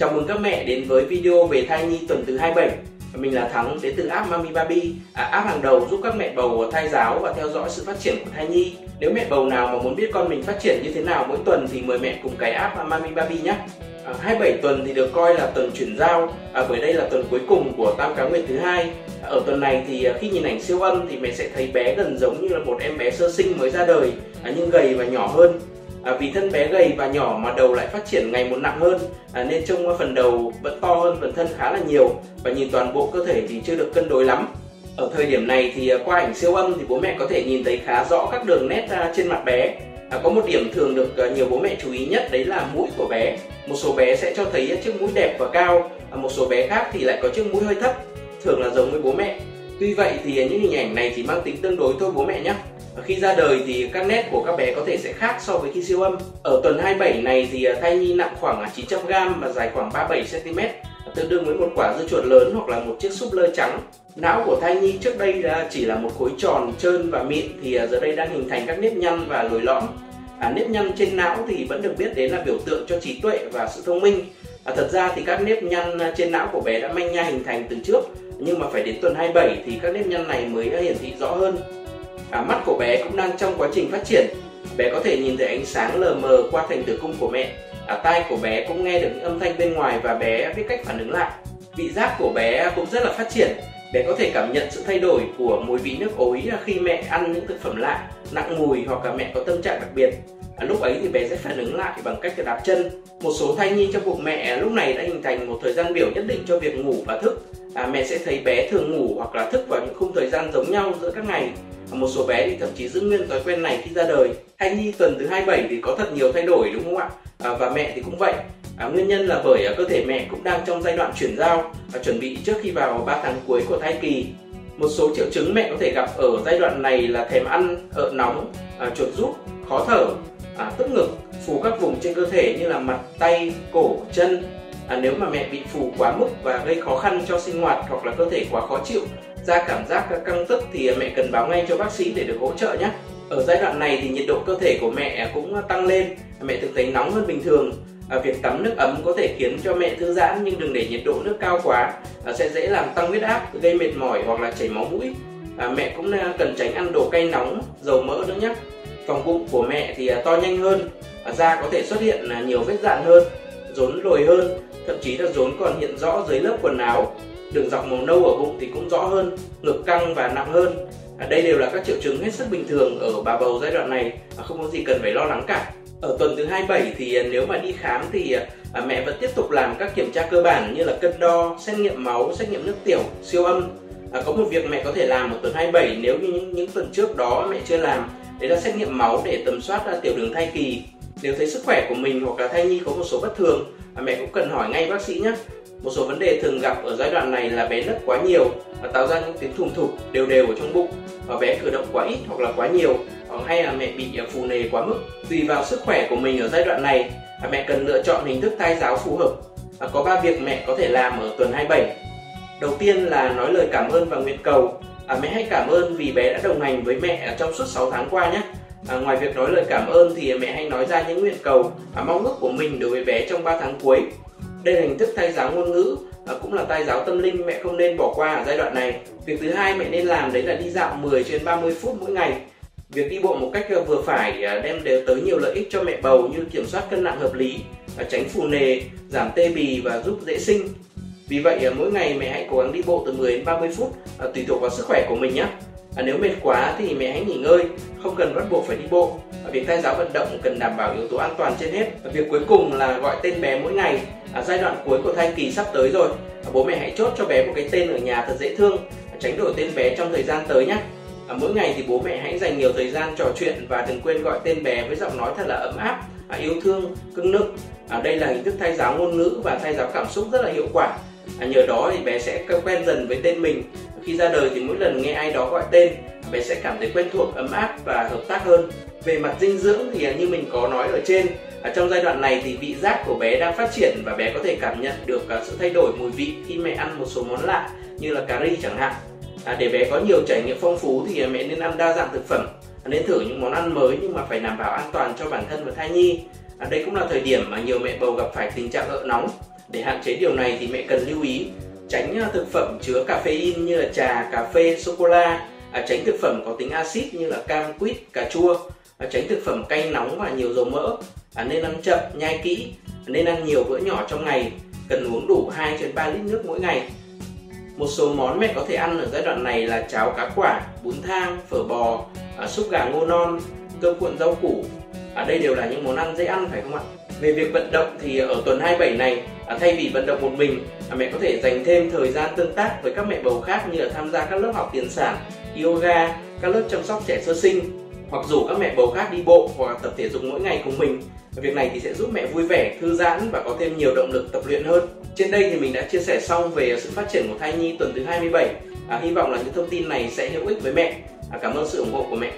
Chào mừng các mẹ đến với video về thai nhi tuần thứ 27 Mình là Thắng đến từ app Mami Baby à, App hàng đầu giúp các mẹ bầu thai giáo và theo dõi sự phát triển của thai nhi. Nếu mẹ bầu nào mà muốn biết con mình phát triển như thế nào mỗi tuần thì mời mẹ cùng cái app Mami Baby nhé. À, 27 tuần thì được coi là tuần chuyển giao à, bởi đây là tuần cuối cùng của tam cá nguyệt thứ hai. À, ở tuần này thì à, khi nhìn ảnh siêu âm thì mẹ sẽ thấy bé gần giống như là một em bé sơ sinh mới ra đời à, nhưng gầy và nhỏ hơn à, vì thân bé gầy và nhỏ mà đầu lại phát triển ngày một nặng hơn. À, nên trông phần đầu vẫn to hơn phần thân khá là nhiều. Và nhìn toàn bộ cơ thể thì chưa được cân đối lắm. Ở thời điểm này thì à, qua ảnh siêu âm thì bố mẹ có thể nhìn thấy khá rõ các đường nét à, trên mặt bé. À, có một điểm thường được à, nhiều bố mẹ chú ý nhất đấy là mũi của bé. Một số bé sẽ cho thấy chiếc mũi đẹp và cao à, một số bé khác thì lại có chiếc mũi hơi thấp thường là giống với bố mẹ. Tuy vậy thì những hình ảnh này chỉ mang tính tương đối thôi bố mẹ nhé khi ra đời thì các nét của các bé có thể sẽ khác so với khi siêu âm. Ở tuần 27 này thì à, thai nhi nặng khoảng à, 900g và dài khoảng 37cm, à, tương đương với một quả dưa chuột lớn hoặc là một chiếc súp lơ trắng. Não của thai nhi trước đây chỉ là một khối tròn, trơn và mịn thì giờ đây đang hình thành các nếp nhăn và lồi lõm. À, nếp nhăn trên não thì vẫn được biết đến là biểu tượng cho trí tuệ và sự thông minh. À, thật ra thì các nếp nhăn trên não của bé đã manh nha hình thành từ trước, nhưng mà phải đến tuần 27 thì các nếp nhăn này mới hiển thị rõ hơn à, mắt của bé cũng đang trong quá trình phát triển. Bé có thể nhìn thấy ánh sáng lờ mờ qua thành tử cung của mẹ. À, tai của bé cũng nghe được những âm thanh bên ngoài và bé biết cách phản ứng lại. Vị giác của bé cũng rất là phát triển. Bé có thể cảm nhận sự thay đổi của mùi vị nước ối khi mẹ ăn những thực phẩm lạ nặng mùi hoặc là mẹ có tâm trạng đặc biệt. À, lúc ấy thì bé sẽ phản ứng lại bằng cách đạp chân. Một số thai nhi trong bụng mẹ lúc này đã hình thành một thời gian biểu nhất định cho việc ngủ và thức. À, mẹ sẽ thấy bé thường ngủ hoặc là thức vào những khung thời gian giống nhau giữa các ngày một số bé thì thậm chí giữ nguyên thói quen này khi ra đời. Thai nhi tuần thứ 27 thì có thật nhiều thay đổi đúng không ạ? À, và mẹ thì cũng vậy. À, nguyên nhân là bởi à, cơ thể mẹ cũng đang trong giai đoạn chuyển giao và chuẩn bị trước khi vào 3 tháng cuối của thai kỳ. Một số triệu chứng mẹ có thể gặp ở giai đoạn này là thèm ăn ợ nóng à, chuột rút khó thở à, tức ngực phù các vùng trên cơ thể như là mặt tay cổ chân. À, nếu mà mẹ bị phù quá mức và gây khó khăn cho sinh hoạt hoặc là cơ thể quá khó chịu ra cảm giác căng tức thì mẹ cần báo ngay cho bác sĩ để được hỗ trợ nhé. Ở giai đoạn này thì nhiệt độ cơ thể của mẹ cũng tăng lên mẹ thường thấy nóng hơn bình thường. À, việc tắm nước ấm có thể khiến cho mẹ thư giãn nhưng đừng để nhiệt độ nước cao quá à, sẽ dễ làm tăng huyết áp gây mệt mỏi hoặc là chảy máu mũi. À, mẹ cũng à, cần tránh ăn đồ cay nóng dầu mỡ nữa nhé. Phòng bụng của mẹ thì à, to nhanh hơn à, da có thể xuất hiện nhiều vết dạn hơn rốn lồi hơn thậm chí là rốn còn hiện rõ dưới lớp quần áo đường dọc màu nâu ở bụng thì cũng rõ hơn ngực căng và nặng hơn à, đây đều là các triệu chứng hết sức bình thường ở bà bầu giai đoạn này à, không có gì cần phải lo lắng cả ở tuần thứ 27 thì à, nếu mà đi khám thì à, à, mẹ vẫn tiếp tục làm các kiểm tra cơ bản như là cân đo, xét nghiệm máu, xét nghiệm nước tiểu, siêu âm. À, có một việc mẹ có thể làm ở tuần 27 nếu như những, những tuần trước đó mẹ chưa làm, đấy là xét nghiệm máu để tầm soát à, tiểu đường thai kỳ. Nếu thấy sức khỏe của mình hoặc là thai nhi có một số bất thường, à, mẹ cũng cần hỏi ngay bác sĩ nhé. Một số vấn đề thường gặp ở giai đoạn này là bé nấc quá nhiều và tạo ra những tiếng thùng thụp đều đều ở trong bụng và bé cử động quá ít hoặc là quá nhiều hoặc hay là mẹ bị ờ, phù nề quá mức. Tùy vào sức khỏe của mình ở giai đoạn này, mẹ cần lựa chọn hình thức thai giáo phù hợp. Và có 3 việc mẹ có thể làm ở tuần 27. Đầu tiên là nói lời cảm ơn và nguyện cầu. À, mẹ hãy cảm ơn vì bé đã đồng hành với mẹ trong suốt 6 tháng qua nhé. À, ngoài việc nói lời cảm ơn thì mẹ hãy nói ra những nguyện cầu, và mong ước của mình đối với bé trong 3 tháng cuối đây là hình thức thay giáo ngôn ngữ à, cũng là tay giáo tâm linh mẹ không nên bỏ qua ở giai đoạn này. Việc thứ hai mẹ nên làm đấy là đi dạo 10 trên 30 phút mỗi ngày. Việc đi bộ một cách ờ, vừa phải ờ, đem đều tới nhiều lợi ích cho mẹ bầu như kiểm soát cân nặng hợp lý à, tránh phù nề giảm tê bì và giúp dễ sinh. Vì vậy ờ, mỗi ngày mẹ hãy cố gắng đi bộ từ 10 đến 30 phút tùy thuộc vào sức khỏe của mình nhé. À, nếu mệt quá thì mẹ hãy nghỉ ngơi không cần bắt buộc phải đi bộ. À, việc thay giáo vận động cần đảm bảo yếu tố an toàn trên hết. Và việc cuối cùng là gọi tên bé mỗi ngày à, giai đoạn cuối của thai kỳ sắp tới rồi. À, bố mẹ hãy chốt cho bé một cái tên ở nhà thật dễ thương à, tránh đổi tên bé trong thời gian tới nhé à, mỗi ngày thì bố mẹ hãy dành nhiều thời gian trò chuyện và đừng quên gọi tên bé với giọng nói thật là ấm áp à, yêu thương cưng nức. À, đây là hình thức thay giáo ngôn ngữ và thay giáo cảm xúc rất là hiệu quả. À, nhờ đó thì bé sẽ quen dần với tên mình. Khi ra đời thì mỗi lần nghe ai đó gọi tên bé sẽ cảm thấy quen thuộc ấm áp và hợp tác hơn. Về mặt dinh dưỡng thì à, như mình có nói ở trên ở trong giai đoạn này thì vị giác của bé đang phát triển và bé có thể cảm nhận được sự thay đổi mùi vị khi mẹ ăn một số món lạ như là cà ri chẳng hạn. À, để bé có nhiều trải nghiệm phong phú thì mẹ nên ăn đa dạng thực phẩm. À, nên thử những món ăn mới nhưng mà phải đảm bảo an toàn cho bản thân và thai nhi. À, đây cũng là thời điểm mà nhiều mẹ bầu gặp phải tình trạng ợ nóng. Để hạn chế điều này thì mẹ cần lưu ý tránh à, thực phẩm chứa caffeine như là trà, cà phê, sô cô la, à, tránh thực phẩm có tính axit như là cam, quýt, cà chua, à, tránh thực phẩm cay nóng và nhiều dầu mỡ, à, nên ăn chậm, nhai kỹ, nên ăn nhiều bữa nhỏ trong ngày, cần uống đủ 2 đến 3 lít nước mỗi ngày. Một số món mẹ có thể ăn ở giai đoạn này là cháo cá quả, bún thang, phở bò, à, súp gà ngô non, cơm cuộn rau củ. À, đây đều là những món ăn dễ ăn phải không ạ? Về việc vận động thì ở tuần 27 này, à, thay vì vận động một mình, à, mẹ có thể dành thêm thời gian tương tác với các mẹ bầu khác như là tham gia các lớp học tiền sản, yoga, các lớp chăm sóc trẻ sơ sinh hoặc rủ các mẹ bầu khác đi bộ hoặc tập thể dục mỗi ngày cùng mình. Việc này thì sẽ giúp mẹ vui vẻ, thư giãn và có thêm nhiều động lực tập luyện hơn. Trên đây thì mình đã chia sẻ xong về sự phát triển của thai nhi tuần thứ 27. À, hy vọng là những thông tin này sẽ hữu ích với mẹ. À, cảm ơn sự ủng hộ của mẹ.